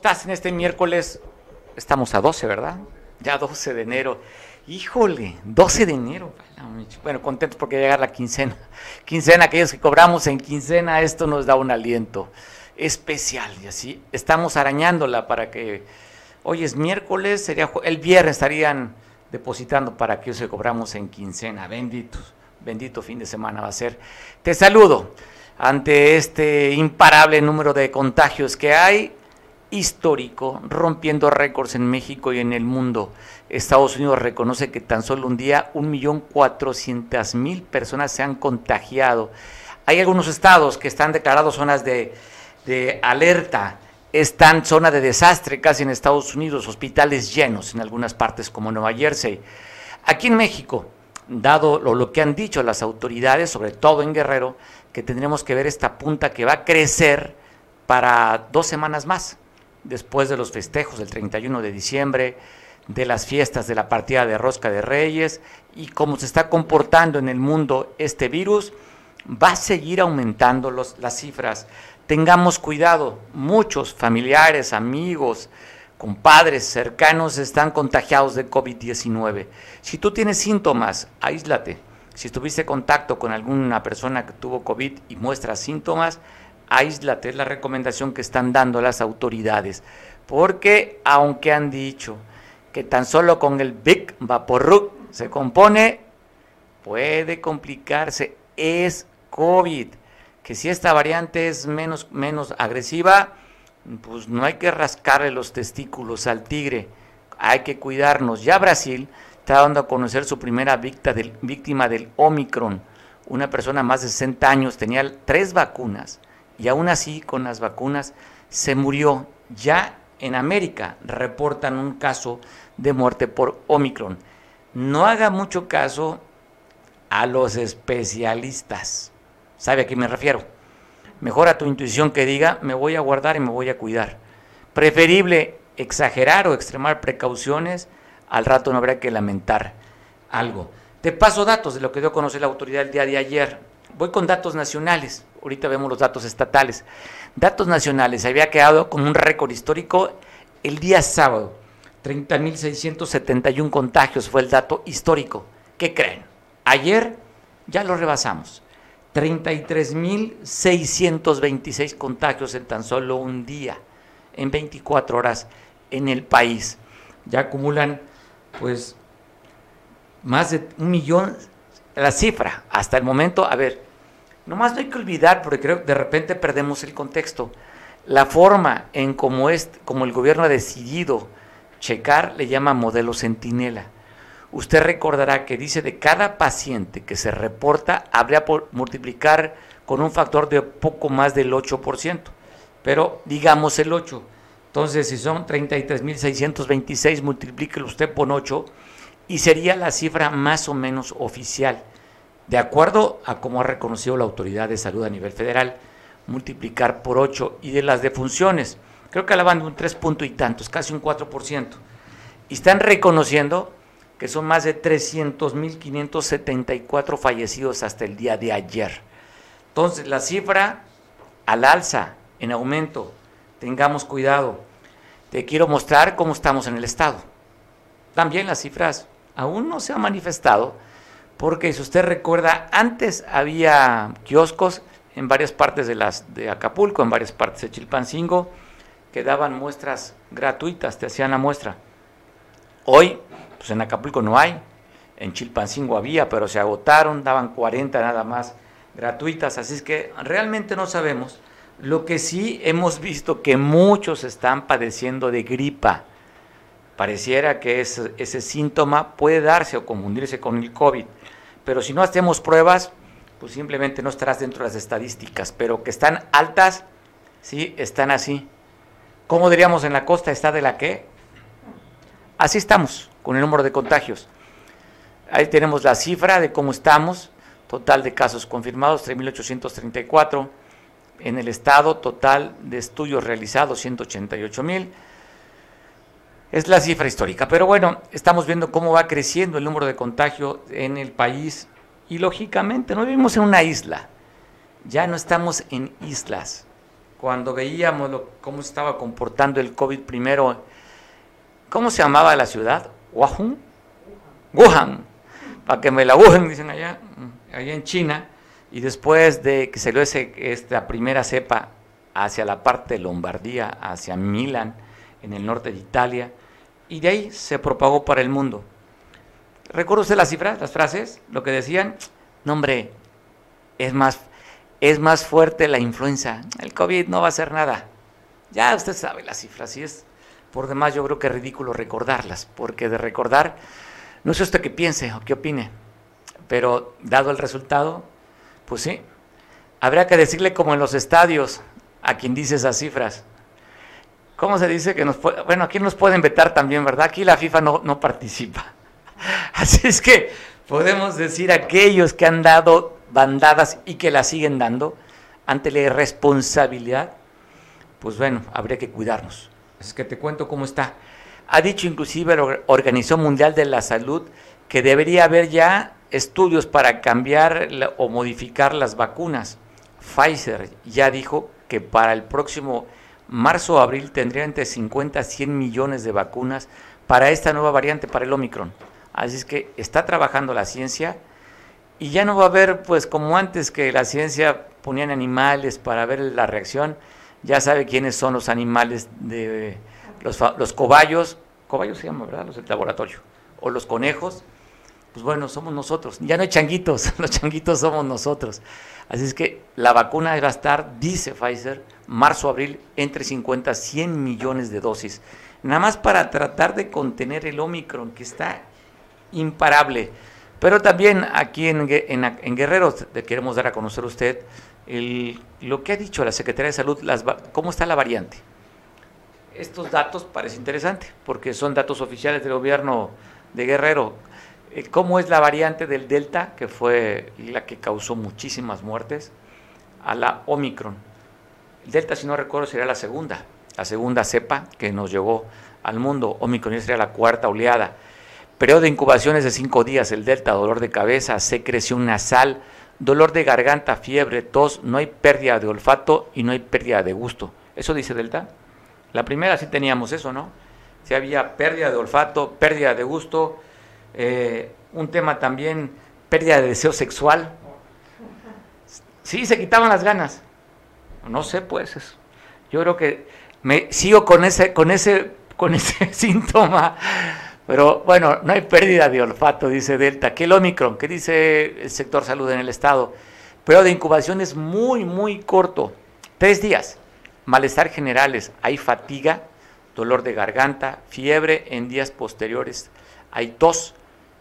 estás en este miércoles? Estamos a 12, ¿verdad? Ya 12 de enero. Híjole, 12 de enero. Bueno, contentos porque llegar la quincena. Quincena, aquellos que cobramos en quincena, esto nos da un aliento especial. Y así estamos arañándola para que hoy es miércoles, sería el viernes estarían depositando para aquellos que cobramos en quincena. Benditos, bendito fin de semana va a ser. Te saludo ante este imparable número de contagios que hay histórico, rompiendo récords en México y en el mundo. Estados Unidos reconoce que tan solo un día 1.400.000 personas se han contagiado. Hay algunos estados que están declarados zonas de, de alerta, están zona de desastre casi en Estados Unidos, hospitales llenos en algunas partes como Nueva Jersey. Aquí en México, dado lo, lo que han dicho las autoridades, sobre todo en Guerrero, que tendremos que ver esta punta que va a crecer para dos semanas más después de los festejos del 31 de diciembre, de las fiestas de la partida de Rosca de Reyes y cómo se está comportando en el mundo este virus, va a seguir aumentando los, las cifras. Tengamos cuidado, muchos familiares, amigos, compadres cercanos están contagiados de COVID-19. Si tú tienes síntomas, aíslate. Si tuviste contacto con alguna persona que tuvo COVID y muestra síntomas, aíslate, es la recomendación que están dando las autoridades, porque aunque han dicho que tan solo con el Big Vaporru se compone, puede complicarse, es COVID, que si esta variante es menos, menos agresiva, pues no hay que rascarle los testículos al tigre, hay que cuidarnos. Ya Brasil está dando a conocer su primera víctima del, víctima del Omicron, una persona más de 60 años, tenía tres vacunas, y aún así con las vacunas se murió. Ya en América reportan un caso de muerte por Omicron. No haga mucho caso a los especialistas. ¿Sabe a qué me refiero? Mejor a tu intuición que diga, me voy a guardar y me voy a cuidar. Preferible exagerar o extremar precauciones, al rato no habrá que lamentar algo. Te paso datos de lo que dio a conocer la autoridad el día de ayer. Voy con datos nacionales. Ahorita vemos los datos estatales. Datos nacionales. Había quedado con un récord histórico el día sábado. 30.671 contagios fue el dato histórico. ¿Qué creen? Ayer ya lo rebasamos. 33.626 contagios en tan solo un día, en 24 horas en el país. Ya acumulan, pues, más de un millón, la cifra hasta el momento, a ver, Nomás no hay que olvidar, porque creo que de repente perdemos el contexto, la forma en cómo como el gobierno ha decidido checar, le llama modelo centinela. Usted recordará que dice de cada paciente que se reporta, habría por multiplicar con un factor de poco más del 8%, pero digamos el 8%. Entonces, si son 33.626, multiplíquelo usted por 8 y sería la cifra más o menos oficial de acuerdo a cómo ha reconocido la autoridad de salud a nivel federal, multiplicar por 8 y de las defunciones, creo que alaban un 3 punto y tantos, casi un 4%. Y están reconociendo que son más de 300.574 fallecidos hasta el día de ayer. Entonces, la cifra al alza, en aumento, tengamos cuidado. Te quiero mostrar cómo estamos en el estado. También las cifras aún no se han manifestado, porque si usted recuerda, antes había kioscos en varias partes de, las, de Acapulco, en varias partes de Chilpancingo, que daban muestras gratuitas, te hacían la muestra. Hoy, pues en Acapulco no hay, en Chilpancingo había, pero se agotaron, daban 40 nada más gratuitas, así es que realmente no sabemos. Lo que sí hemos visto que muchos están padeciendo de gripa. Pareciera que ese, ese síntoma puede darse o confundirse con el COVID pero si no hacemos pruebas, pues simplemente no estarás dentro de las estadísticas, pero que están altas, sí, están así. ¿Cómo diríamos en la costa está de la qué? Así estamos con el número de contagios. Ahí tenemos la cifra de cómo estamos, total de casos confirmados 3.834, en el estado total de estudios realizados 188.000 es la cifra histórica. Pero bueno, estamos viendo cómo va creciendo el número de contagios en el país y lógicamente no vivimos en una isla, ya no estamos en islas, cuando veíamos cómo estaba comportando el COVID primero, ¿cómo se llamaba la ciudad? Wuhan. Wuhan, para que me la Wuhan, dicen allá, allá en China, y después de que salió ese, esta primera cepa hacia la parte de Lombardía, hacia Milán, en el norte de Italia, y de ahí se propagó para el mundo. ¿Recuerda usted las cifras, las frases? Lo que decían, no hombre, es más es más fuerte la influenza. El COVID no va a hacer nada. Ya usted sabe las cifras y es por demás yo creo que es ridículo recordarlas, porque de recordar, no sé usted qué piense o qué opine, pero dado el resultado, pues sí, habría que decirle como en los estadios a quien dice esas cifras. ¿Cómo se dice que nos puede, bueno, aquí nos pueden vetar también, ¿verdad? Aquí la FIFA no, no participa. Así es que podemos decir aquellos que han dado bandadas y que la siguen dando, ante la irresponsabilidad, pues bueno, habría que cuidarnos. Es que te cuento cómo está. Ha dicho inclusive la Organización Mundial de la Salud que debería haber ya estudios para cambiar o modificar las vacunas. Pfizer ya dijo que para el próximo marzo o abril tendría entre 50 a 100 millones de vacunas para esta nueva variante, para el Omicron. Así es que está trabajando la ciencia y ya no va a haber, pues como antes que la ciencia ponían animales para ver la reacción, ya sabe quiénes son los animales de los, los cobayos, cobayos se llaman, ¿verdad? Los del laboratorio, o los conejos, pues bueno, somos nosotros. Ya no hay changuitos, los changuitos somos nosotros. Así es que la vacuna va a estar, dice Pfizer, marzo-abril, entre 50 a 100 millones de dosis. Nada más para tratar de contener el Omicron, que está imparable. Pero también aquí en, en, Guerrero le queremos dar a conocer a usted lo que ha dicho la Secretaría de Salud, las, cómo está la variante. Estos datos parece interesante porque son datos oficiales del gobierno de Guerrero. Eh, ¿Cómo es la variante del Delta, que fue la que causó muchísimas muertes, a la Omicron? El Delta, si no recuerdo, sería la segunda, la segunda cepa que nos llegó al mundo. Omicron sería la cuarta oleada. Periodo de incubación es de cinco días. El delta, dolor de cabeza, secreción nasal, dolor de garganta, fiebre, tos, no hay pérdida de olfato y no hay pérdida de gusto. ¿Eso dice delta? La primera sí teníamos eso, ¿no? Si había pérdida de olfato, pérdida de gusto, eh, un tema también, pérdida de deseo sexual. Sí, se quitaban las ganas. No sé, pues. Yo creo que me sigo con ese, con ese, con ese síntoma pero bueno, no hay pérdida de olfato, dice Delta. ¿Qué el Omicron? ¿Qué dice el sector salud en el estado? Pero de incubación es muy, muy corto. Tres días. Malestar generales. Hay fatiga, dolor de garganta, fiebre en días posteriores. Hay tos.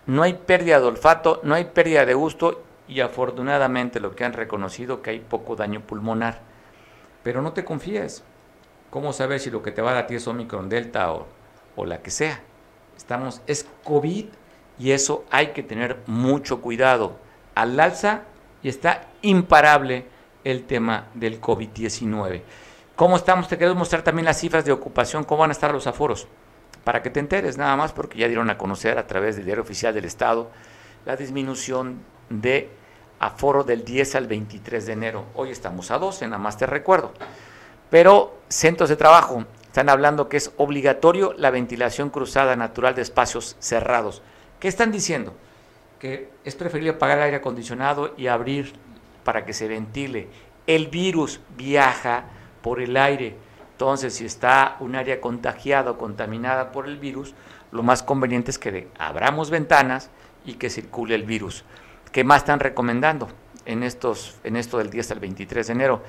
No hay pérdida de olfato, no hay pérdida de gusto y afortunadamente lo que han reconocido que hay poco daño pulmonar. Pero no te confíes. ¿Cómo saber si lo que te va a dar a ti es Omicron Delta o, o la que sea? Estamos, es COVID y eso hay que tener mucho cuidado. Al alza y está imparable el tema del COVID-19. ¿Cómo estamos? Te quiero mostrar también las cifras de ocupación, cómo van a estar los aforos, para que te enteres nada más, porque ya dieron a conocer a través del diario oficial del Estado la disminución de aforo del 10 al 23 de enero. Hoy estamos a 12, nada más te recuerdo. Pero centros de trabajo, están hablando que es obligatorio la ventilación cruzada natural de espacios cerrados. ¿Qué están diciendo? Que es preferible apagar el aire acondicionado y abrir para que se ventile. El virus viaja por el aire. Entonces, si está un área contagiada o contaminada por el virus, lo más conveniente es que abramos ventanas y que circule el virus. ¿Qué más están recomendando en, estos, en esto del 10 al 23 de enero?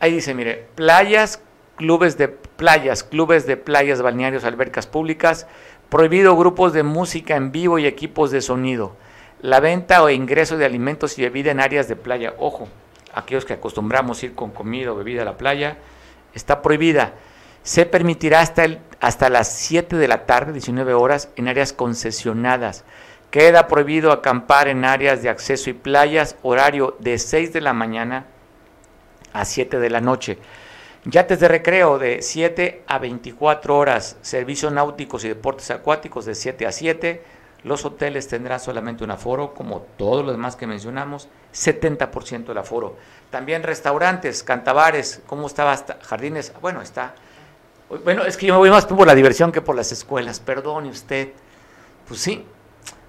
Ahí dice, mire, playas clubes de playas, clubes de playas, balnearios, albercas públicas, prohibido grupos de música en vivo y equipos de sonido, la venta o ingreso de alimentos y bebida en áreas de playa, ojo, aquellos que acostumbramos ir con comida o bebida a la playa, está prohibida. Se permitirá hasta, el, hasta las 7 de la tarde, 19 horas, en áreas concesionadas. Queda prohibido acampar en áreas de acceso y playas, horario de 6 de la mañana a 7 de la noche. Yates de recreo de 7 a 24 horas, servicios náuticos y deportes acuáticos de 7 a 7, Los hoteles tendrán solamente un aforo, como todos los demás que mencionamos, 70% del aforo. También restaurantes, cantabares, ¿cómo estaba hasta jardines? Bueno, está. Bueno, es que yo me voy más por la diversión que por las escuelas, perdone usted. Pues sí,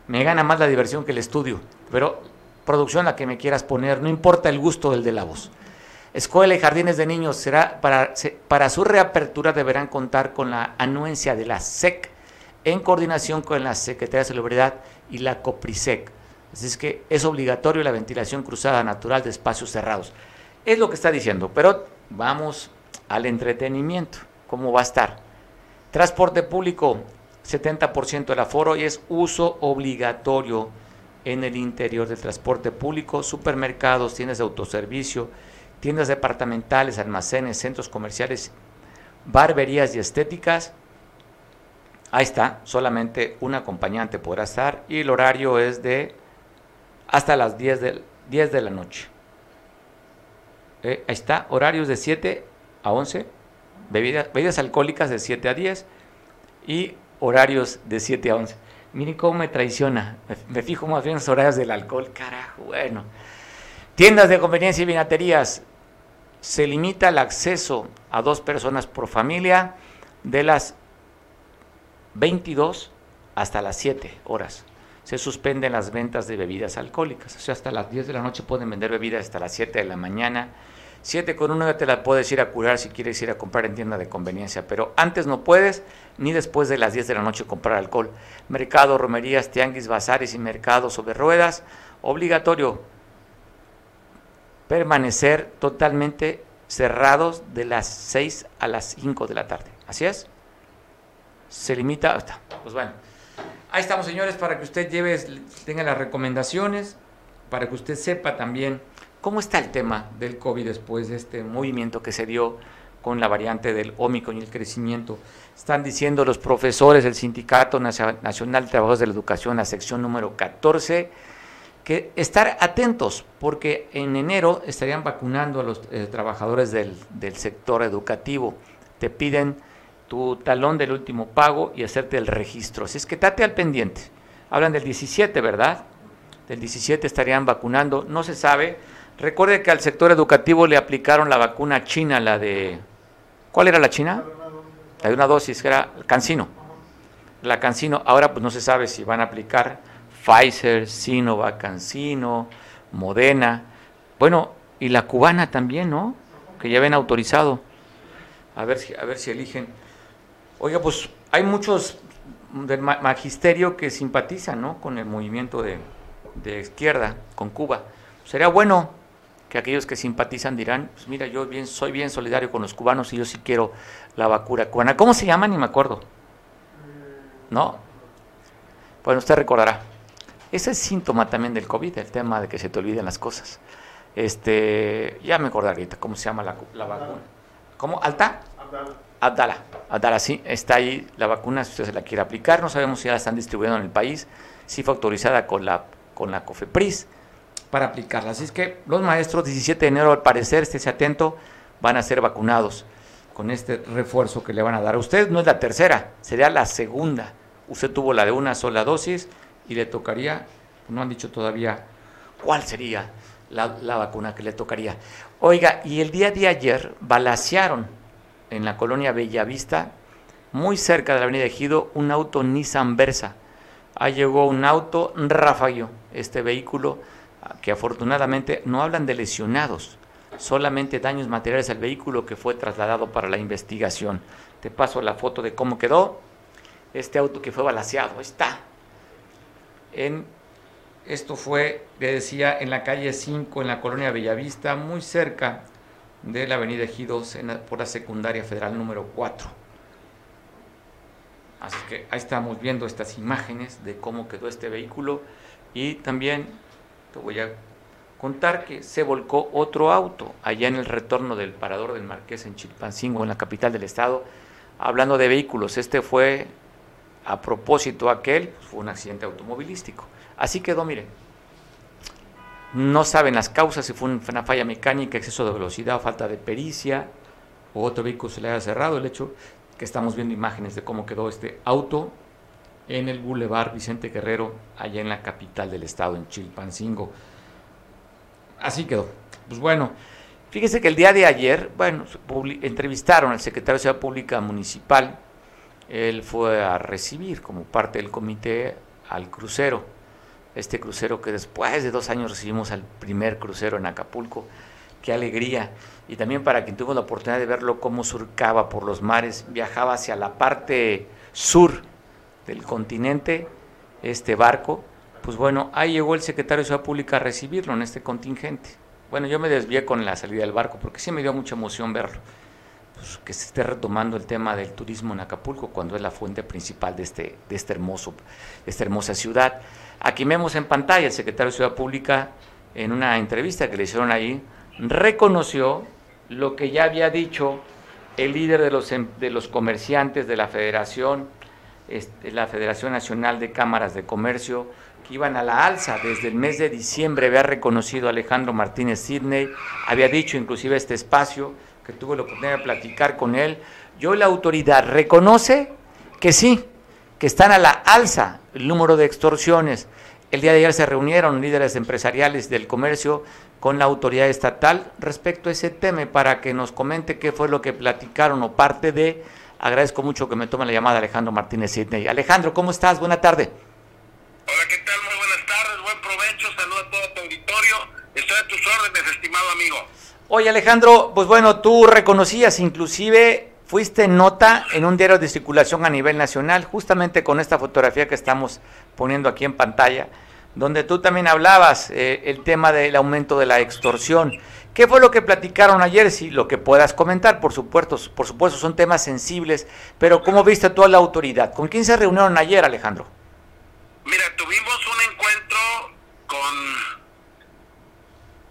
me gana más la diversión que el estudio, pero producción la que me quieras poner, no importa el gusto del de la voz. Escuela y jardines de niños será para, para su reapertura deberán contar con la anuencia de la SEC en coordinación con la Secretaría de Salubridad y la COPRISEC. Así es que es obligatorio la ventilación cruzada natural de espacios cerrados. Es lo que está diciendo, pero vamos al entretenimiento. ¿Cómo va a estar? Transporte público, 70% del aforo y es uso obligatorio en el interior del transporte público, supermercados, tiendas de autoservicio, tiendas departamentales, almacenes, centros comerciales, barberías y estéticas. Ahí está, solamente un acompañante podrá estar y el horario es de hasta las 10 de, 10 de la noche. Eh, ahí está, horarios de 7 a 11, bebidas, bebidas alcohólicas de 7 a 10 y horarios de 7 a 11. Miren cómo me traiciona, me, fijo más bien en los horarios del alcohol, carajo, bueno. Tiendas de conveniencia y vinaterías, se limita el acceso a dos personas por familia de las 22 hasta las 7 horas se suspenden las ventas de bebidas alcohólicas. O sea, hasta las 10 de la noche pueden vender bebidas hasta las 7 de la mañana. 7 con 1 te la puedes ir a curar si quieres ir a comprar en tienda de conveniencia, pero antes no puedes ni después de las 10 de la noche comprar alcohol. Mercado, romerías, tianguis, bazares y mercados sobre ruedas, obligatorio permanecer totalmente cerrados de las 6 a las 5 de la tarde. ¿Así es? Se limita, pues bueno, Ahí estamos, señores, para que usted lleve, tenga las recomendaciones, para que usted sepa también cómo está el tema del COVID después de este movimiento que se dio con la variante del Ómicron y el crecimiento. Están diciendo los profesores del Sindicato Nacional de Trabajadores de la Educación, la sección número 14, que estar atentos, porque en enero estarían vacunando a los eh, trabajadores del, del sector educativo. Te piden tu talón del último pago y hacerte el registro. Así es que date al pendiente. Hablan del 17, ¿verdad? Del 17 estarían vacunando, no se sabe. Recuerde que al sector educativo le aplicaron la vacuna china, la de... ¿Cuál era la china? La de una dosis, que era Cancino. La Cancino, ahora pues no se sabe si van a aplicar Pfizer, Sinovac, Cancino, Modena. Bueno, y la cubana también, ¿no? Que ya ven autorizado. A ver si, a ver si eligen. Oiga, pues hay muchos del magisterio que simpatizan ¿no? con el movimiento de, izquierda, con Cuba. Sería bueno que aquellos que simpatizan dirán, pues mira, yo bien, soy bien solidario con los cubanos y yo sí quiero la vacuna cubana. ¿Cómo se llama? Ni me acuerdo. ¿No? Bueno, usted recordará. Ese es síntoma también del COVID, el tema de que se te olviden las cosas. Este, ya me acordaré ahorita cómo se llama la, la vacuna. ¿Cómo? ¿Alta? Abdala. Abdala, sí, está ahí la vacuna, si usted se la quiere aplicar. No sabemos si ya la están distribuyendo en el país. Sí fue autorizada con la, con la COFEPRIS para aplicarla. Así es que los maestros, 17 de enero, al parecer, estése atento, van a ser vacunados con este refuerzo que le van a dar. A usted no es la tercera, sería la segunda. Usted tuvo la de una sola dosis y le tocaría, no han dicho todavía cuál sería la, la vacuna que le tocaría. Oiga, y el día de ayer balacearon en la colonia Bellavista, muy cerca de la avenida Ejido, un auto Nissan Versa. Ahí llegó un auto Rafayo, este vehículo que afortunadamente no hablan de lesionados, solamente daños materiales al vehículo que fue trasladado para la investigación. Te paso la foto de cómo quedó este auto que fue balaseado. Está. En, esto fue, le decía, en la calle 5, en la colonia Bellavista, muy cerca de la avenida Ejidos por la secundaria federal número 4. Así que ahí estamos viendo estas imágenes de cómo quedó este vehículo y también voy a contar que se volcó otro auto allá en el retorno del parador del Marqués en Chilpancingo, en la capital del estado, hablando de vehículos. Este fue, a propósito aquel, pues, fue un accidente automovilístico. Así quedó, miren, no saben las causas, si fue una falla mecánica, exceso de velocidad falta de pericia, o otro vehículo se le haya cerrado. El hecho que estamos viendo imágenes de cómo quedó este auto en el Boulevard Vicente Guerrero, allá en la capital del estado, en Chilpancingo. Así quedó. Pues bueno, fíjese que el día de ayer, bueno, entrevistaron al secretario de Ciudad Pública Municipal. Él fue a recibir como parte del comité al crucero. Este crucero que después de dos años recibimos al primer crucero en Acapulco. Qué alegría. Y también para quien tuvo la oportunidad de verlo cómo surcaba por los mares, viajaba hacia la parte sur del continente, este barco, pues bueno, ahí llegó el secretario de Ciudad Pública a recibirlo en este contingente. Bueno, yo me desvié con la salida del barco porque sí me dio mucha emoción verlo. Pues que se esté retomando el tema del turismo en Acapulco cuando es la fuente principal de este, de este hermoso, de esta hermosa ciudad. Aquí vemos en pantalla el secretario de Ciudad Pública en una entrevista que le hicieron ahí, reconoció lo que ya había dicho el líder de los, em, de los comerciantes de la Federación este, la Federación Nacional de Cámaras de Comercio, que iban a la alza desde el mes de diciembre, había reconocido Alejandro Martínez Sidney, había dicho inclusive este espacio, que tuve la oportunidad de platicar con él, yo la autoridad reconoce que sí, que están a la alza el número de extorsiones. El día de ayer se reunieron líderes empresariales del comercio con la autoridad estatal respecto a ese tema para que nos comente qué fue lo que platicaron o parte de Agradezco mucho que me tome la llamada Alejandro Martínez Sidney. Alejandro, ¿cómo estás? Buena tarde. Hola, ¿qué tal? Muy buenas tardes, buen provecho, saludos a todo tu auditorio. Estoy a tus órdenes, estimado amigo. Oye, Alejandro, pues bueno, tú reconocías inclusive, fuiste nota en un diario de circulación a nivel nacional, justamente con esta fotografía que estamos poniendo aquí en pantalla, donde tú también hablabas eh, el tema del aumento de la extorsión. ¿Qué fue lo que platicaron ayer? Si lo que puedas comentar, por supuesto, por supuesto son temas sensibles, pero ¿cómo viste toda la autoridad? ¿Con quién se reunieron ayer, Alejandro? Mira, tuvimos un encuentro con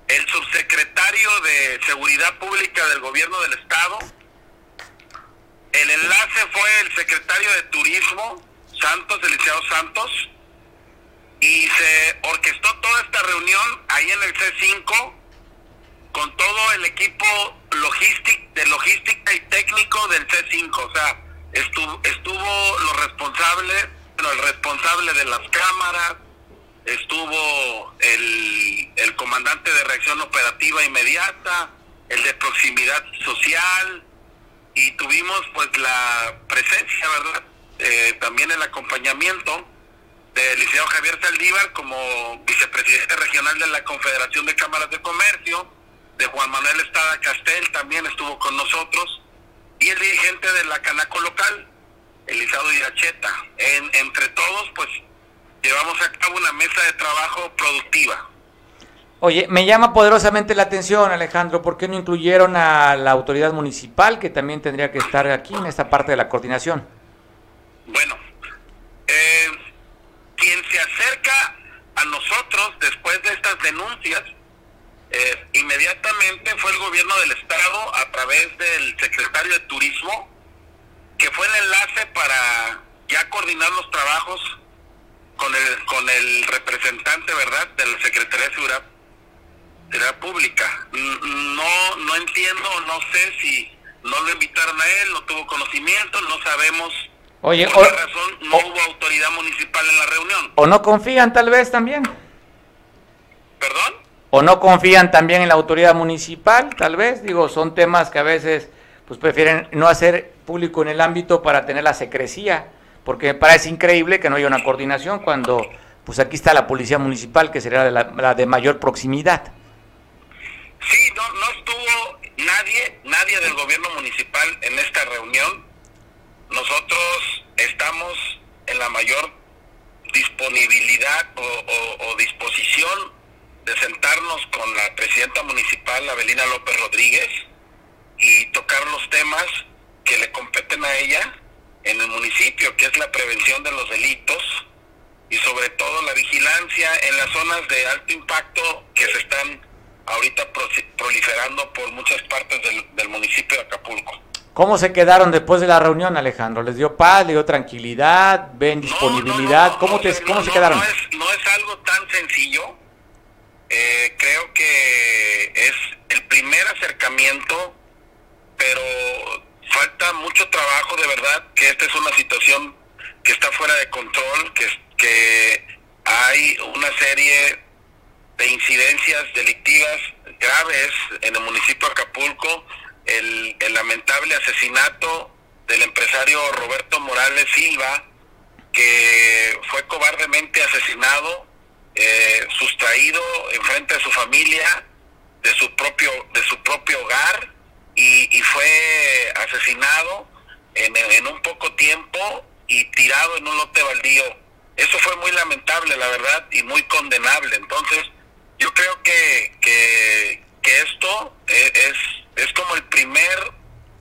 el subsecretario de Seguridad Pública del Gobierno del Estado. El enlace fue el secretario de Turismo, Santos, el Santos, y se orquestó toda esta reunión ahí en el C5 con todo el equipo logística, de logística y técnico del C5, o sea, estuvo, estuvo los responsables, el responsable de las cámaras, estuvo el, comandante de reacción operativa inmediata, el de proximidad social, y tuvimos pues la presencia, ¿verdad? Eh, también el acompañamiento del liceo Javier Saldívar como vicepresidente regional de la Confederación de Cámaras de Comercio, de Juan Manuel Estada Castel también estuvo con nosotros, y el dirigente de la Canaco local, Elisado Iracheta. En, entre todos, pues, llevamos a cabo una mesa de trabajo productiva. Oye, me llama poderosamente la atención, Alejandro, ¿por qué no incluyeron a la autoridad municipal que también tendría que estar aquí en esta parte de la coordinación? Bueno, eh, quien se acerca a nosotros después de estas denuncias eh, inmediatamente fue el gobierno del estado a través del secretario de turismo que fue el enlace para ya coordinar los trabajos con el con el representante verdad de la secretaría de seguridad, pública. No no entiendo no sé si no lo invitaron a él no tuvo conocimiento no sabemos Oye, por qué razón no hubo autoridad municipal en la reunión. o no confían tal vez también. Perdón o no confían también en la autoridad municipal, tal vez, digo, son temas que a veces pues prefieren no hacer público en el ámbito para tener la secrecía, porque me parece increíble que no haya una coordinación cuando pues aquí está la policía municipal que sería la, de mayor proximidad. Sí, no, no estuvo nadie, nadie del gobierno municipal en esta reunión. Nosotros estamos en la mayor disponibilidad o disposición de sentarnos con la presidenta municipal, Abelina López Rodríguez, y tocar los temas que le competen a ella en el municipio, que es la prevención de los delitos y sobre todo la vigilancia en las zonas de alto impacto que se están ahorita proliferando por muchas partes del, municipio de Acapulco. ¿Cómo se quedaron después de la reunión, Alejandro? ¿Les dio paz, les dio tranquilidad, ven disponibilidad? ¿Cómo, te, ¿cómo se quedaron? no es algo tan sencillo eh, creo que es el primer acercamiento, pero falta mucho trabajo de verdad, que esta es una situación que está fuera de control, que, que hay una serie de incidencias delictivas graves en el municipio de Acapulco, el, el lamentable asesinato del empresario Roberto Morales Silva, que fue cobardemente asesinado, eh, sustraído enfrente de su familia, de su propio, de su propio hogar, y, fue asesinado en, en, un poco tiempo y tirado en un lote baldío. Eso fue muy lamentable, la verdad, y muy condenable. Entonces, yo creo que, que, esto e, es, es como el primer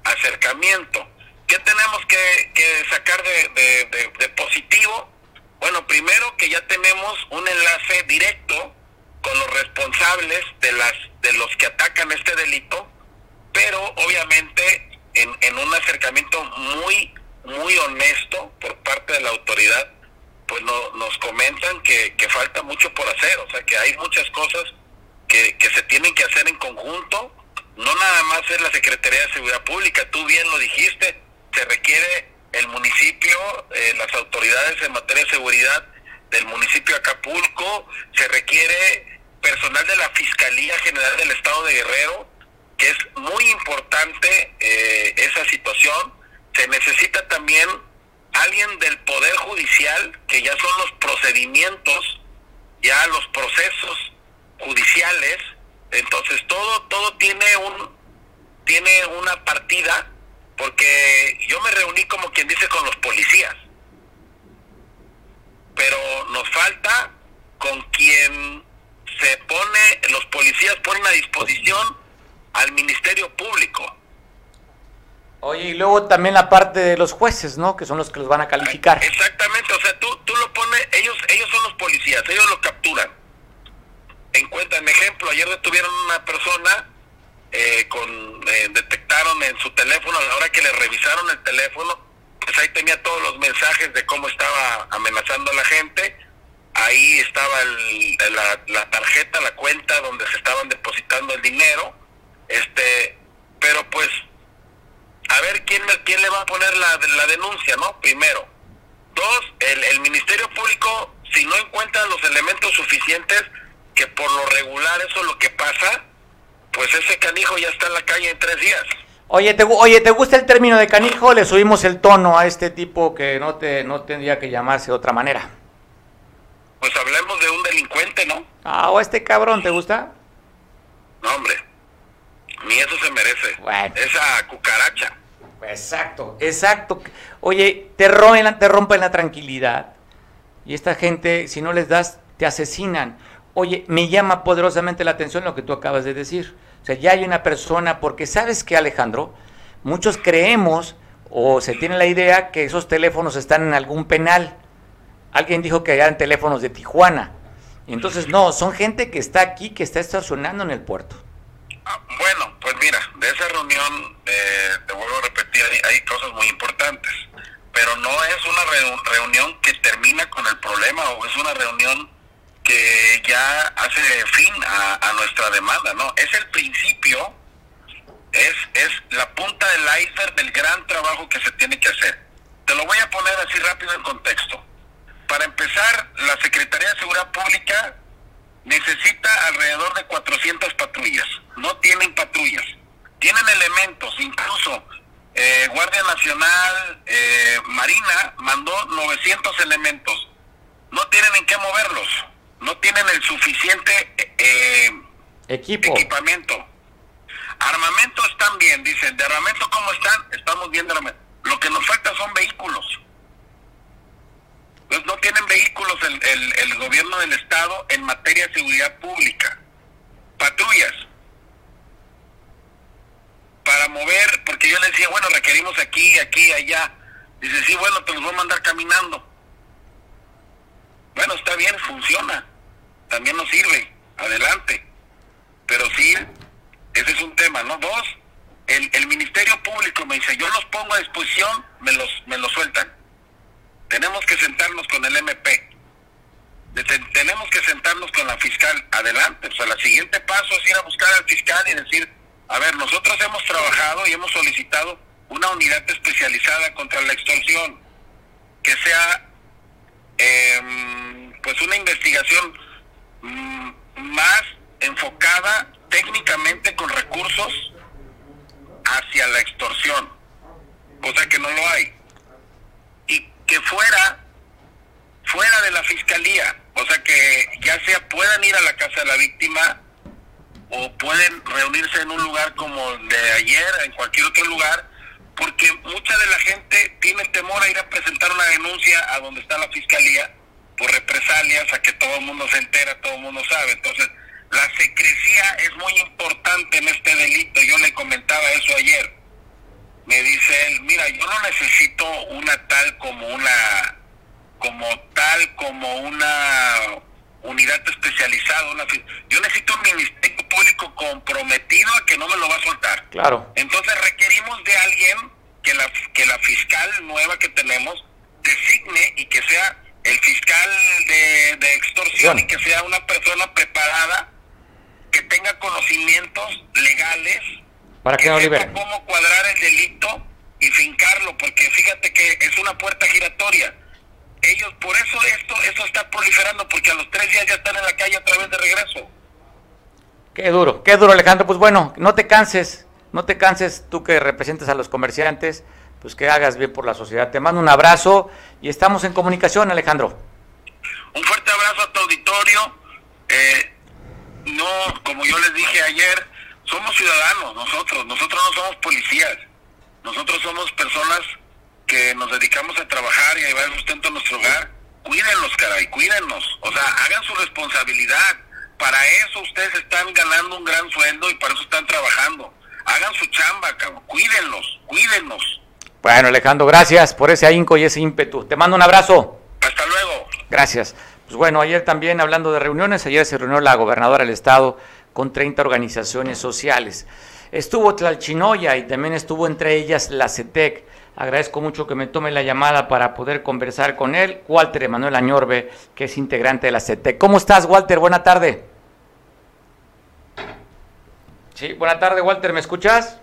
acercamiento. ¿Qué tenemos que, que sacar de, de, positivo? Bueno, primero que ya tenemos un enlace directo con los responsables de las de los que atacan este delito, pero obviamente en, en un acercamiento muy muy honesto por parte de la autoridad pues no, nos comentan que, que, falta mucho por hacer, o sea que hay muchas cosas que, que se tienen que hacer en conjunto, no nada más es la Secretaría de Seguridad Pública, tú bien lo dijiste, se requiere el municipio, eh, las autoridades en materia de seguridad del municipio de Acapulco, se requiere personal de la Fiscalía General del Estado de Guerrero, que es muy importante eh, esa situación, se necesita también alguien del Poder Judicial, que ya son los procedimientos, ya los procesos judiciales, entonces todo, todo tiene un, tiene una partida, porque yo me reuní como quien dice con los policías, pero nos falta con quien se pone, los policías ponen a disposición al Ministerio Público Oye, y luego también la parte de los jueces, ¿no? Que son los que los van a calificar. Exactamente, o sea, tú, tú lo pones, ellos, ellos son los policías, ellos lo capturan. Encuentran ejemplo, ayer detuvieron una persona, eh, con, eh, detectaron en su teléfono, a la hora que le revisaron el teléfono, pues ahí tenía todos los mensajes de cómo estaba amenazando a la gente, ahí estaba el, la, la tarjeta, la cuenta donde se estaban depositando el dinero, este, pero pues a ver quién, quién le va a poner la, la denuncia, ¿no? Primero. Dos, el, el Ministerio Público, si no encuentra los elementos suficientes, que por lo regular eso es lo que pasa, pues ese canijo ya está en la calle en tres días. Oye, ¿te, oye, ¿te gusta el término de canijo? Le subimos el tono a este tipo que no, te, no tendría que llamarse de otra manera. Pues hablemos de un delincuente, ¿no? Ah, o este cabrón, ¿te gusta? No, hombre. Ni eso se merece. Esa cucaracha. Exacto, exacto. Oye, te rompen, te rompen la tranquilidad. Y esta gente, si no les das, te asesinan. Oye, me llama poderosamente la atención lo que tú acabas de decir. Sea, ya hay una persona, porque sabes que Alejandro, muchos creemos o se tiene la idea que esos teléfonos están en algún penal. Alguien dijo que eran teléfonos de Tijuana. Entonces no, son gente que está aquí, que está estacionando en el puerto. Ah, bueno, pues mira, de esa reunión, eh, te vuelvo a repetir, hay, cosas muy importantes, pero no es una reunión que termina con el problema o es una reunión que ya hace fin a, nuestra demanda, ¿no? Es el principio, es, es la punta del iceberg del gran trabajo que se tiene que hacer. Te lo voy a poner así rápido en contexto. Para empezar, la Secretaría de Seguridad Pública necesita alrededor de 400 patrullas. No tienen patrullas. Tienen elementos, incluso eh, Guardia Nacional, eh, Marina mandó 900 elementos. No tienen en qué moverlos. No tienen el suficiente eh, Equipo. equipamiento. Armamento están bien, dicen. De armamento, ¿cómo están? Estamos bien de armamento. Lo que nos falta son vehículos pues no tienen vehículos el, el, gobierno del Estado en materia de seguridad pública. Patrullas. Para mover, porque yo le decía, bueno, requerimos aquí, aquí, allá. Dice, sí, bueno, te los voy a mandar caminando. Bueno, está bien, funciona. También nos sirve. Adelante. Pero sí, ese es un tema, ¿no? Dos, el, el Ministerio Público me dice, yo los pongo a disposición, me los, me los sueltan tenemos que sentarnos con el MP. Tenemos que sentarnos con la fiscal. Adelante. O sea, el siguiente paso es ir a buscar al fiscal y decir, a ver, nosotros hemos trabajado y hemos solicitado una unidad especializada contra la extorsión. que sea em, pues una investigación mm, más enfocada técnicamente con recursos hacia la extorsión, cosa que no lo hay. Y que fuera, fuera de la fiscalía, o sea que ya sea puedan ir a la casa de la víctima o pueden reunirse en un lugar como el de ayer, en cualquier otro lugar, porque mucha de la gente tiene temor a ir a presentar una denuncia a donde está la fiscalía por represalias, a que todo el mundo se entera, todo el mundo sabe. Entonces, la secrecía es muy importante en este delito. Yo le comentaba eso ayer. Me dice él, mira, yo no necesito una tal como una, como tal como una unidad especializada. Una, yo necesito un ministerio público comprometido a que no me lo va a soltar. Claro. Entonces requerimos de alguien que la, que la fiscal nueva que tenemos designe y que sea el fiscal de, de extorsión y que sea una persona preparada que tenga conocimientos legales para que, no sepa cómo cuadrar el delito y fincarlo, porque fíjate que es una puerta giratoria. Ellos, por eso esto, eso está proliferando, porque a los tres días ya están en la calle otra vez de regreso. Qué duro, qué duro Alejandro. Pues bueno, no te canses, no te canses tú que representas a los comerciantes, pues que hagas bien por la sociedad. Te mando un abrazo y estamos en comunicación, Alejandro. Un fuerte abrazo a tu auditorio. Eh, no, como yo les dije ayer, somos ciudadanos nosotros, nosotros no somos policías, nosotros somos personas que nos dedicamos a trabajar y a llevar sustento a nuestro hogar. Cuídenlos, caray, cuídennos, o sea, hagan su responsabilidad. Para eso ustedes están ganando un gran sueldo y para eso están trabajando. Hagan su chamba, cabrón. Cuídenlos, cuídennos. Bueno, Alejandro, gracias por ese ahínco y ese ímpetu. Te mando un abrazo. Hasta luego. Gracias. Pues bueno, ayer también hablando de reuniones, ayer se reunió la gobernadora del estado con 30 organizaciones sociales. Estuvo Tlalchinoya y también estuvo entre ellas la CETEC. Agradezco mucho que me tome la llamada para poder conversar con él. Walter Emanuel Añorbe, que es integrante de la CETEC. ¿Cómo estás, Walter? Buena tarde. Sí, buena tarde, Walter. ¿Me escuchas?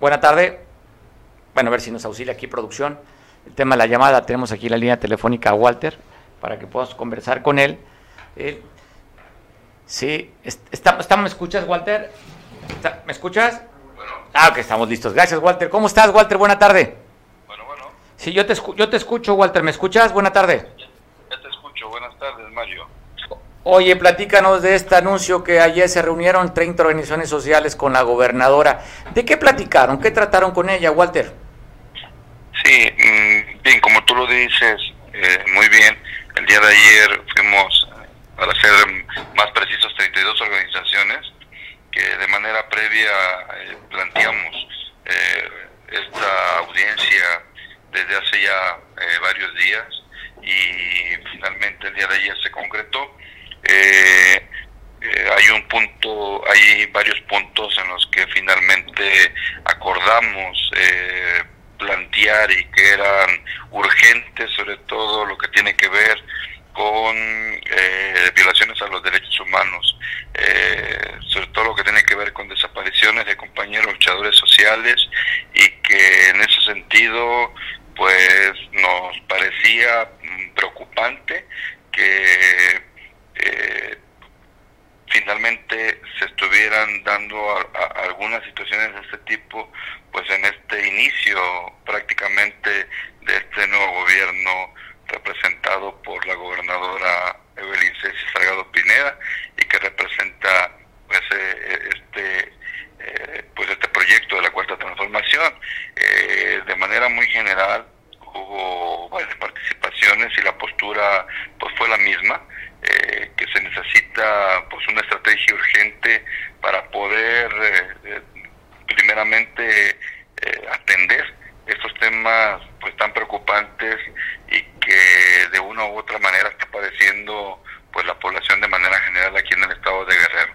Buena tarde. Bueno, a ver si nos auxilia aquí producción el tema de la llamada. Tenemos aquí la línea telefónica a Walter para que puedas conversar con él. sí, está, ¿me escuchas, Walter? ¿Me escuchas? Ah, ok, estamos listos. Gracias, Walter. ¿Cómo estás, Walter? Buena tarde. Bueno, bueno. Sí, yo te, yo te escucho, Walter. ¿Me escuchas? Buena tarde. Ya, te escucho. Buenas tardes, Mario. Oye, platícanos de este anuncio que ayer se reunieron 30 organizaciones sociales con la gobernadora. ¿De qué platicaron? ¿Qué trataron con ella, Walter? Sí, mm, bien, como tú lo dices, eh, muy bien, el día de ayer fuimos, eh, para ser más precisos, 32 organizaciones que de manera previa eh, planteamos esta audiencia desde hace ya varios días y finalmente el día de ayer se concretó. Hay un punto, hay varios puntos en los que finalmente acordamos plantear y que eran urgentes, sobre todo lo que tiene que ver con eh, violaciones a los derechos humanos, eh, sobre todo lo que tiene que ver con desapariciones de compañeros luchadores sociales y que en ese sentido pues nos parecía preocupante que eh, finalmente se estuvieran dando algunas situaciones de este tipo pues en este inicio prácticamente de este nuevo gobierno representado por la gobernadora Evelyn Ceci Salgado Pineda y que representa pues eh, este eh, pues este proyecto de la cuarta transformación. Eh, de manera muy general hubo varias participaciones y la postura pues fue la misma eh, que se necesita pues una estrategia urgente para poder eh, primeramente eh, atender estos temas pues tan preocupantes y que de una u otra manera está padeciendo pues la población de manera general aquí en el estado de Guerrero.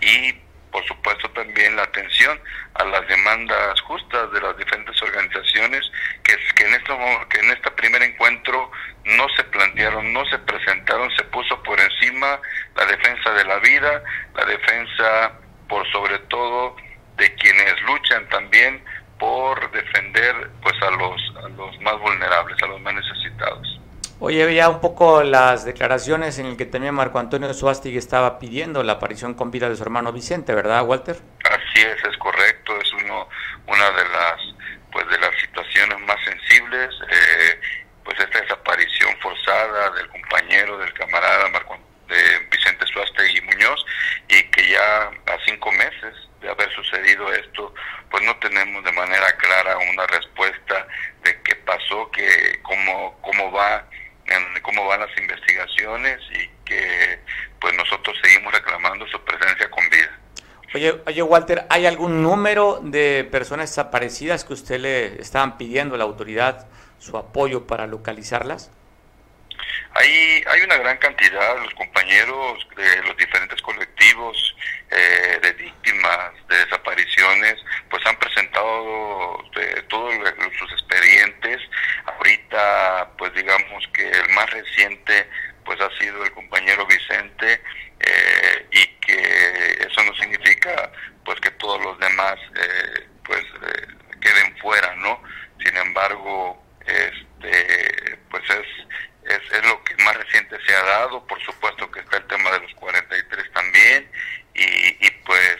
Y por supuesto también la atención a las demandas justas de las diferentes organizaciones que, en esto que en este primer encuentro no se plantearon, no se presentaron, se puso por encima la defensa de la vida, la defensa por sobre todo de quienes luchan también por defender pues a los, a los más vulnerables, a los más necesitados. Oye, veía un poco las declaraciones en el que también Marco Antonio Suástig estaba pidiendo la aparición con vida de su hermano Vicente, ¿verdad, Walter? Así es, es correcto, es uno, una de las pues de las situaciones más sensibles, eh, pues esta desaparición forzada del compañero, del camarada Marco, de Vicente Suástegui Muñoz, y que ya a cinco meses de haber sucedido esto, pues no tenemos de manera clara una respuesta de qué pasó, que cómo, cómo va, en, cómo van las investigaciones y que pues nosotros seguimos reclamando su presencia con vida. Oye, Walter, ¿hay algún número de personas desaparecidas que usted le estaban pidiendo a la autoridad su apoyo para localizarlas? Hay, hay una gran cantidad, los compañeros de los diferentes colectivos eh, de víctimas de desapariciones, pues han presentado eh, todos sus expedientes. Ahorita, pues digamos que el más reciente, pues ha sido el compañero Vicente, eh, y que eso no significa pues que todos los demás eh, pues eh, queden fuera no sin embargo este pues es, es, es lo que más reciente se ha dado por supuesto que está el tema de los 43 también y, y pues